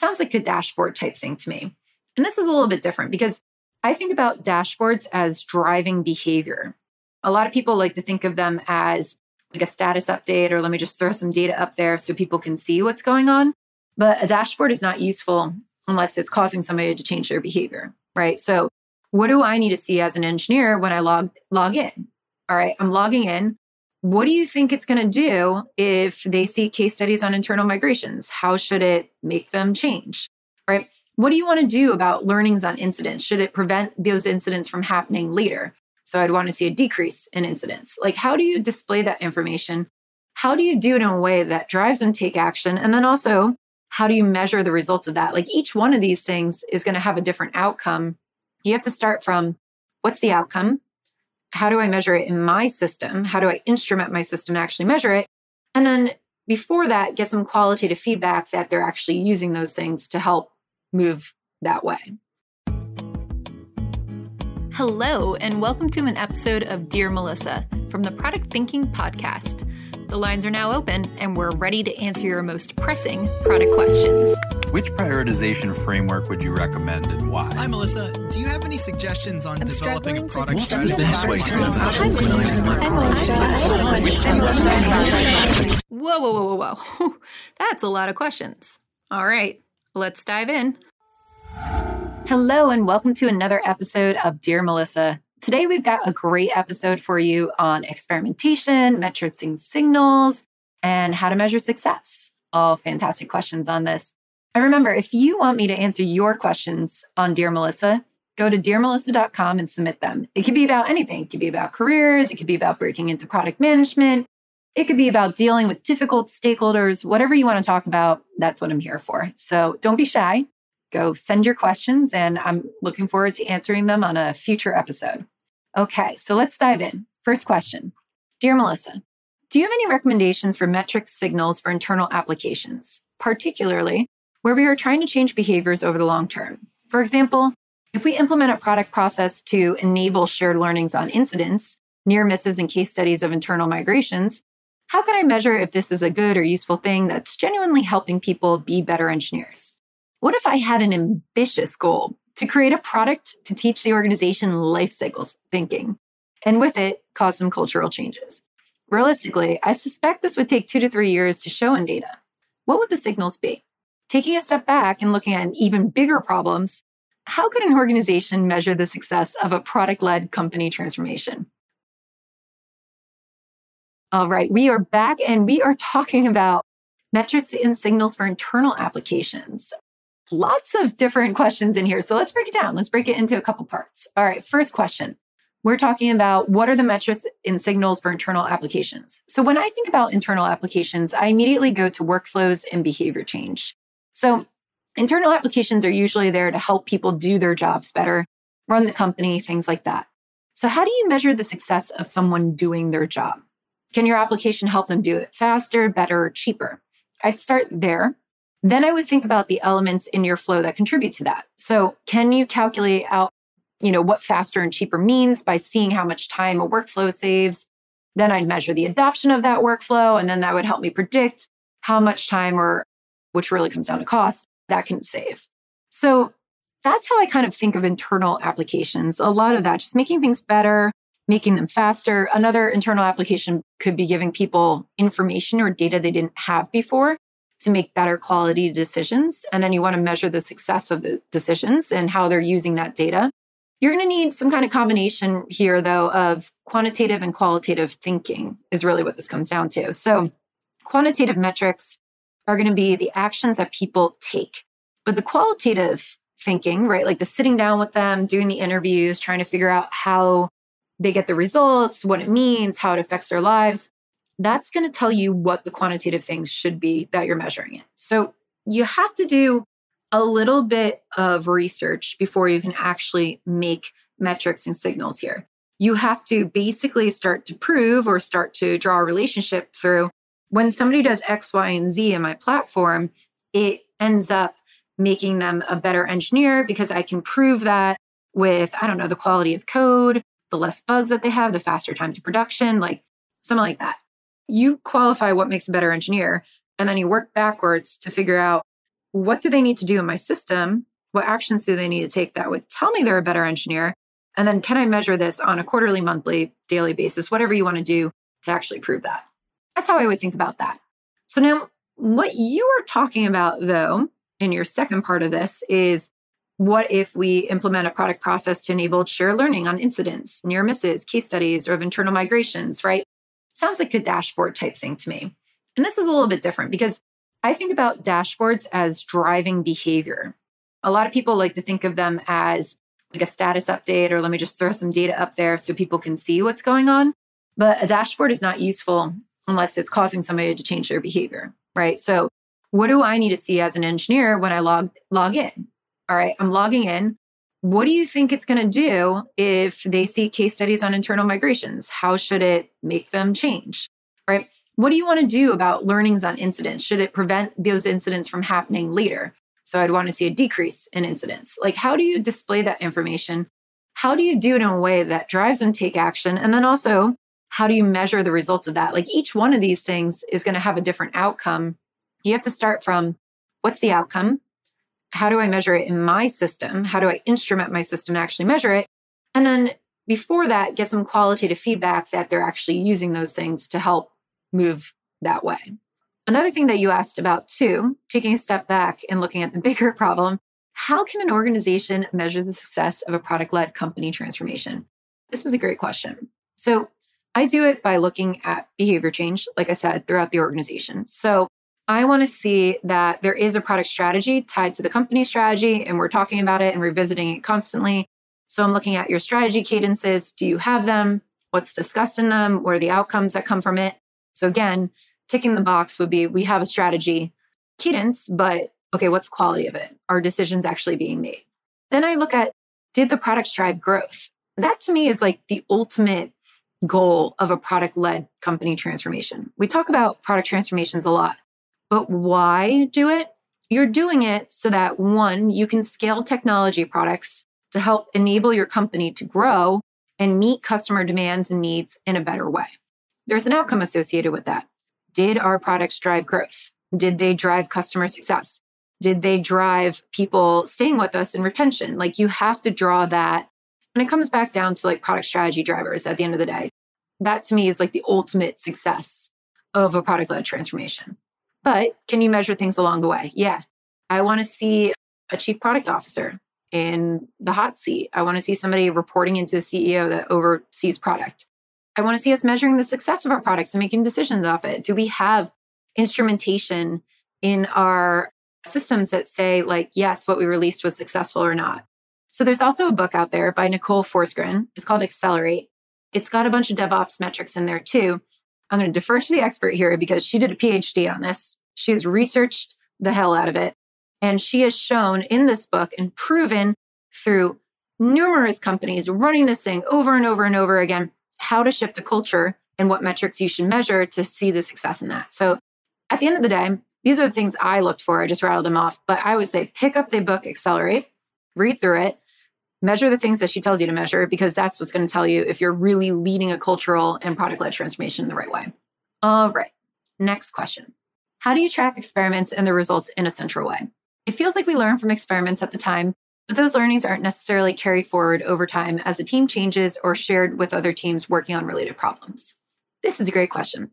sounds like a dashboard type thing to me. And this is a little bit different because I think about dashboards as driving behavior. A lot of people like to think of them as like a status update, or let me just throw some data up there so people can see what's going on. But a dashboard is not useful unless it's causing somebody to change their behavior, right? So, what do I need to see as an engineer when I log log in? All right, I'm logging in. What do you think it's going to do if they see case studies on internal migrations? How should it make them change? Right? What do you want to do about learnings on incidents? Should it prevent those incidents from happening later? So I'd want to see a decrease in incidents. Like, how do you display that information? How do you do it in a way that drives them to take action? And then also, how do you measure the results of that? Like, each one of these things is going to have a different outcome. You have to start from what's the outcome? How do I measure it in my system? How do I instrument my system to actually measure it? And then before that, get some qualitative feedback that they're actually using those things to help move that way. Hello, and welcome to an episode of Dear Melissa from the Product Thinking Podcast. The lines are now open, and we're ready to answer your most pressing product questions. Which prioritization framework would you recommend and why? Hi, Melissa. Do you have any suggestions on I'm developing a product What's strategy? the best way to go about Whoa, whoa, whoa, whoa, whoa. That's a lot of questions. All right, let's dive in. Hello, and welcome to another episode of Dear Melissa. Today, we've got a great episode for you on experimentation, metrics and signals, and how to measure success. All fantastic questions on this. And remember, if you want me to answer your questions on Dear Melissa, go to dearmelissa.com and submit them. It could be about anything. It could be about careers, it could be about breaking into product management, it could be about dealing with difficult stakeholders, whatever you want to talk about, that's what I'm here for. So don't be shy. Go send your questions, and I'm looking forward to answering them on a future episode. Okay, so let's dive in. First question Dear Melissa, do you have any recommendations for metrics signals for internal applications, particularly where we are trying to change behaviors over the long term? For example, if we implement a product process to enable shared learnings on incidents, near misses, and case studies of internal migrations, how can I measure if this is a good or useful thing that's genuinely helping people be better engineers? What if I had an ambitious goal to create a product to teach the organization life cycle thinking, and with it, cause some cultural changes? Realistically, I suspect this would take two to three years to show in data. What would the signals be? Taking a step back and looking at even bigger problems, how could an organization measure the success of a product led company transformation? All right, we are back and we are talking about metrics and signals for internal applications. Lots of different questions in here. So let's break it down. Let's break it into a couple parts. All right, first question. We're talking about what are the metrics and signals for internal applications. So when I think about internal applications, I immediately go to workflows and behavior change. So internal applications are usually there to help people do their jobs better, run the company, things like that. So how do you measure the success of someone doing their job? Can your application help them do it faster, better, cheaper? I'd start there. Then I would think about the elements in your flow that contribute to that. So, can you calculate out, you know, what faster and cheaper means by seeing how much time a workflow saves? Then I'd measure the adoption of that workflow, and then that would help me predict how much time or which really comes down to cost that can save. So, that's how I kind of think of internal applications. A lot of that just making things better, making them faster. Another internal application could be giving people information or data they didn't have before to make better quality decisions. And then you want to measure the success of the decisions and how they're using that data. You're going to need some kind of combination here, though, of quantitative and qualitative thinking, is really what this comes down to. So, quantitative metrics are going to be the actions that people take. But the qualitative thinking, right, like the sitting down with them, doing the interviews, trying to figure out how they get the results, what it means, how it affects their lives, that's going to tell you what the quantitative things should be that you're measuring it. So you have to do a little bit of research before you can actually make metrics and signals here. You have to basically start to prove or start to draw a relationship through when somebody does X, Y, and Z in my platform, it ends up making them a better engineer because I can prove that with, I don't know, the quality of code, the less bugs that they have, the faster time to production, like something like that. You qualify what makes a better engineer, and then you work backwards to figure out what do they need to do in my system? What actions do they need to take that would tell me they're a better engineer? And then can I measure this on a quarterly, monthly, daily basis, whatever you want to do to actually prove that? That's how I would think about that. So now, what you are talking about, though, in your second part of this is what if we implement a product process to enable shared learning on incidents, near misses, case studies, or of internal migrations, right? Sounds like a dashboard type thing to me. And this is a little bit different because I think about dashboards as driving behavior. A lot of people like to think of them as like a status update, or let me just throw some data up there so people can see what's going on. But a dashboard is not useful unless it's causing somebody to change their behavior, right? So, what do I need to see as an engineer when I log log in? all right, I'm logging in. What do you think it's going to do if they see case studies on internal migrations? How should it make them change? Right? What do you want to do about learnings on incidents? Should it prevent those incidents from happening later? So I'd want to see a decrease in incidents. Like, how do you display that information? How do you do it in a way that drives them to take action? And then also, how do you measure the results of that? Like, each one of these things is going to have a different outcome. You have to start from what's the outcome? How do I measure it in my system? How do I instrument my system to actually measure it? And then before that, get some qualitative feedback that they're actually using those things to help move that way. Another thing that you asked about too, taking a step back and looking at the bigger problem, how can an organization measure the success of a product led company transformation? This is a great question. So I do it by looking at behavior change, like I said, throughout the organization. So I want to see that there is a product strategy tied to the company strategy, and we're talking about it and revisiting it constantly. So I'm looking at your strategy cadences. Do you have them? What's discussed in them? What are the outcomes that come from it? So again, ticking the box would be we have a strategy cadence, but okay, what's quality of it? Are decisions actually being made? Then I look at did the product drive growth? That to me is like the ultimate goal of a product led company transformation. We talk about product transformations a lot. But why do it? You're doing it so that one, you can scale technology products to help enable your company to grow and meet customer demands and needs in a better way. There's an outcome associated with that. Did our products drive growth? Did they drive customer success? Did they drive people staying with us and retention? Like you have to draw that. And it comes back down to like product strategy drivers at the end of the day. That to me is like the ultimate success of a product led transformation. But can you measure things along the way? Yeah. I want to see a chief product officer in the hot seat. I want to see somebody reporting into the CEO that oversees product. I want to see us measuring the success of our products and making decisions off it. Do we have instrumentation in our systems that say, like, yes, what we released was successful or not? So there's also a book out there by Nicole Forsgren. It's called Accelerate. It's got a bunch of DevOps metrics in there too. I'm going to defer to the expert here because she did a PhD on this. She has researched the hell out of it. And she has shown in this book and proven through numerous companies running this thing over and over and over again how to shift a culture and what metrics you should measure to see the success in that. So at the end of the day, these are the things I looked for. I just rattled them off. But I would say pick up the book, Accelerate, read through it, measure the things that she tells you to measure because that's what's going to tell you if you're really leading a cultural and product led transformation in the right way. All right, next question. How do you track experiments and the results in a central way? It feels like we learn from experiments at the time, but those learnings aren't necessarily carried forward over time as the team changes or shared with other teams working on related problems. This is a great question.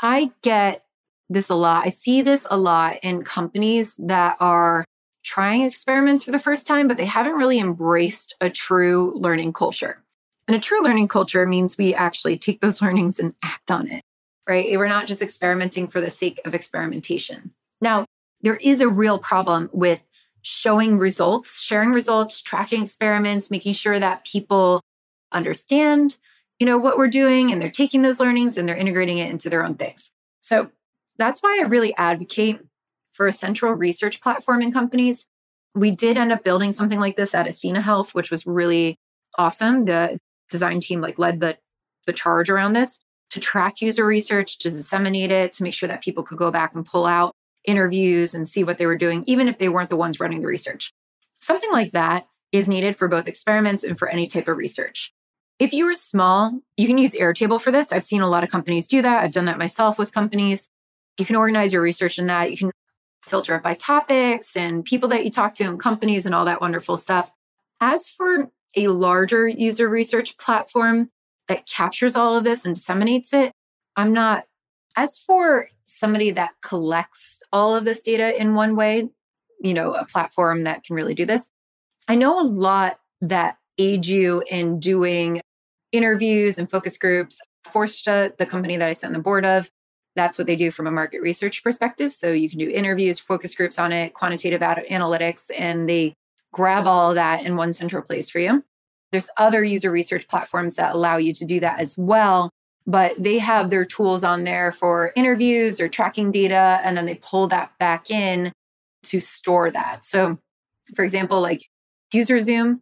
I get this a lot. I see this a lot in companies that are trying experiments for the first time, but they haven't really embraced a true learning culture. And a true learning culture means we actually take those learnings and act on it, right? We're not just experimenting for the sake of experimentation. Now, there is a real problem with showing results, sharing results, tracking experiments, making sure that people understand, you know, what we're doing and they're taking those learnings and they're integrating it into their own things. So that's why I really advocate for a central research platform in companies. We did end up building something like this at Athena Health, which was really awesome. The design team like led the the charge around this to track user research, to disseminate it, to make sure that people could go back and pull out interviews and see what they were doing, even if they weren't the ones running the research. Something like that is needed for both experiments and for any type of research. If you are small, you can use Airtable for this. I've seen a lot of companies do that. I've done that myself with companies. You can organize your research in that. You can filter it by topics and people that you talk to and companies and all that wonderful stuff. As for a larger user research platform that captures all of this and disseminates it, I'm not. As for somebody that collects all of this data in one way, you know, a platform that can really do this, I know a lot that aid you in doing interviews and focus groups. Forsta, the company that I sit on the board of, that's what they do from a market research perspective. So you can do interviews, focus groups on it, quantitative analytics, and they grab all that in one central place for you. There's other user research platforms that allow you to do that as well, but they have their tools on there for interviews or tracking data, and then they pull that back in to store that. So, for example, like UserZoom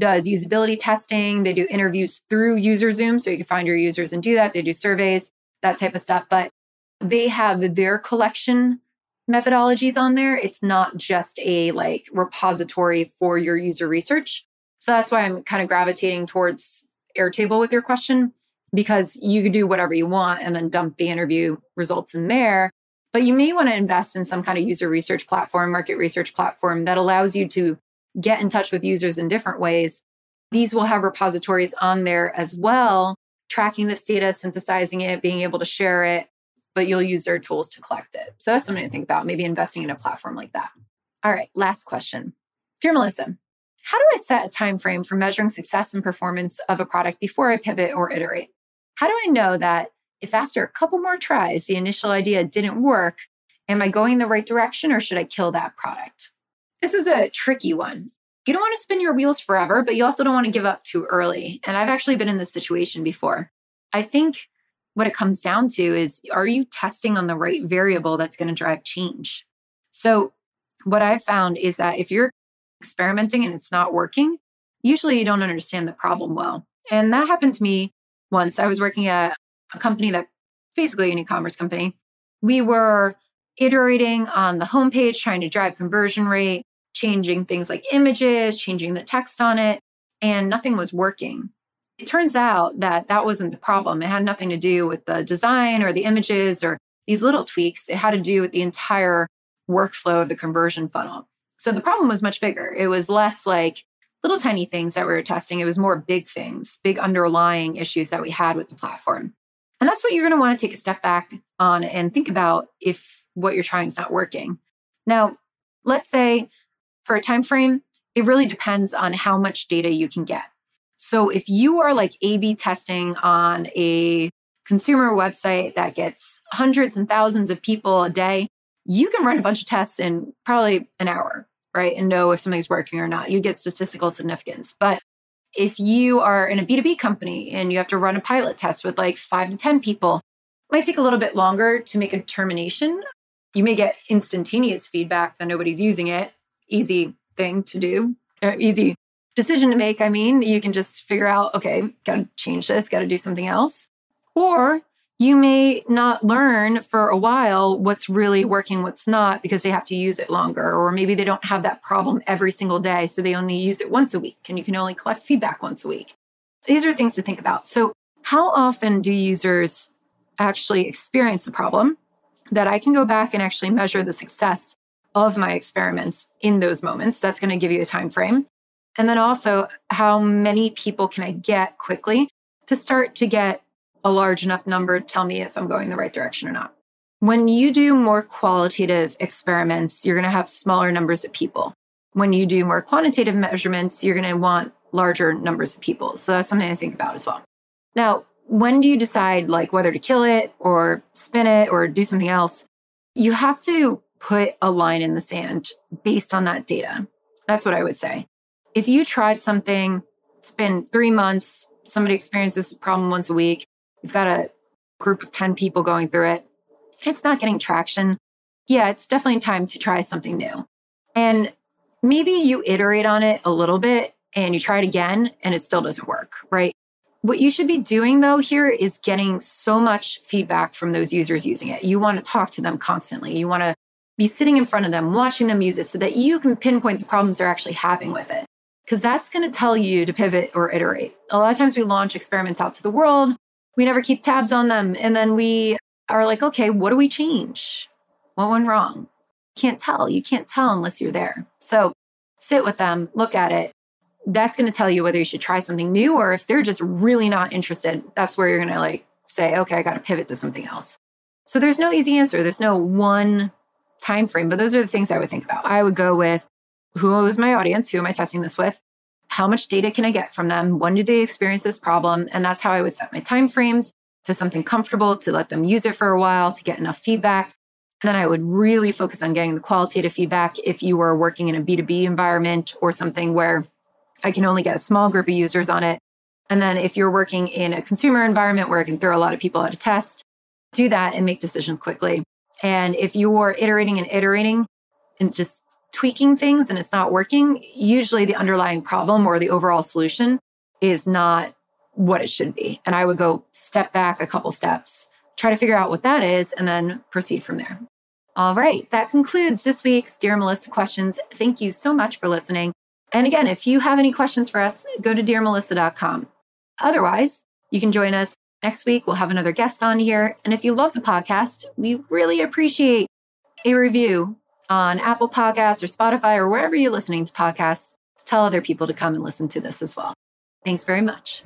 does usability testing, they do interviews through UserZoom, so you can find your users and do that. They do surveys, that type of stuff. But they have their collection methodologies on there. It's not just a like repository for your user research. So that's why I'm kind of gravitating towards Airtable with your question because you could do whatever you want and then dump the interview results in there. But you may want to invest in some kind of user research platform, market research platform that allows you to get in touch with users in different ways. These will have repositories on there as well, tracking this data, synthesizing it, being able to share it, but you'll use their tools to collect it. So that's something to think about, maybe investing in a platform like that. All right, last question. Dear Melissa, how do I set a time frame for measuring success and performance of a product before I pivot or iterate? How do I know that if after a couple more tries the initial idea didn't work, am I going the right direction or should I kill that product? This is a tricky one. You don't want to spin your wheels forever, but you also don't want to give up too early. And I've actually been in this situation before. I think what it comes down to is are you testing on the right variable that's going to drive change? So, what I've found is that if you're experimenting and it's not working, usually you don't understand the problem well. And that happened to me once. I was working at a company that basically an e commerce company. We were iterating on the homepage, trying to drive conversion rate, changing things like images, changing the text on it, and nothing was working. It turns out that that wasn't the problem. It had nothing to do with the design or the images or these little tweaks. It had to do with the entire workflow of the conversion funnel. So the problem was much bigger. It was less like little tiny things that we were testing, it was more big things, big underlying issues that we had with the platform. And that's what you're going to want to take a step back on and think about if what you're trying is not working. Now, let's say for a time frame, it really depends on how much data you can get. So if you are like A B testing on a consumer website that gets hundreds and thousands of people a day, you can run a bunch of tests in probably an hour, right? And know if something's working or not. You get statistical significance. But if you are in a B2B company and you have to run a pilot test with like five to 10 people, it might take a little bit longer to make a determination. You may get instantaneous feedback that nobody's using it. Easy thing to do, uh, easy decision to make. I mean, you can just figure out, okay, got to change this, got to do something else. Or you may not learn for a while what's really working, what's not, because they have to use it longer. Or maybe they don't have that problem every single day. So they only use it once a week and you can only collect feedback once a week. These are things to think about. So, how often do users actually experience the problem? That I can go back and actually measure the success of my experiments in those moments. That's going to give you a time frame. And then also, how many people can I get quickly to start to get a large enough number to tell me if I'm going the right direction or not? When you do more qualitative experiments, you're going to have smaller numbers of people. When you do more quantitative measurements, you're going to want larger numbers of people. So that's something to think about as well. Now, when do you decide like whether to kill it or spin it or do something else? You have to put a line in the sand based on that data. That's what I would say if you tried something, it's been three months, somebody experiences this problem once a week, you've got a group of 10 people going through it, it's not getting traction. Yeah, it's definitely time to try something new. And maybe you iterate on it a little bit and you try it again and it still doesn't work, right? What you should be doing though here is getting so much feedback from those users using it. You want to talk to them constantly. You want to be sitting in front of them, watching them use it so that you can pinpoint the problems they're actually having with it because that's going to tell you to pivot or iterate. A lot of times we launch experiments out to the world, we never keep tabs on them. And then we are like, okay, what do we change? What went wrong? can't tell. You can't tell unless you're there. So sit with them, look at it. That's going to tell you whether you should try something new or if they're just really not interested, that's where you're going to like say, okay, I got to pivot to something else. So there's no easy answer. There's no one time frame, but those are the things I would think about. I would go with who is my audience? Who am I testing this with? How much data can I get from them? When do they experience this problem? And that's how I would set my time frames to something comfortable to let them use it for a while to get enough feedback. And then I would really focus on getting the qualitative feedback if you were working in a B2B environment or something where I can only get a small group of users on it. And then if you're working in a consumer environment where I can throw a lot of people at a test, do that and make decisions quickly. And if you're iterating and iterating and just tweaking things and it's not working, usually the underlying problem or the overall solution is not what it should be. And I would go step back a couple steps, try to figure out what that is, and then proceed from there. All right, that concludes this week's Dear Melissa questions. Thank you so much for listening. And again, if you have any questions for us, go to dearmelissa.com. Otherwise, you can join us next week. We'll have another guest on here. And if you love the podcast, we really appreciate a review on Apple Podcasts or Spotify or wherever you're listening to podcasts. Tell other people to come and listen to this as well. Thanks very much.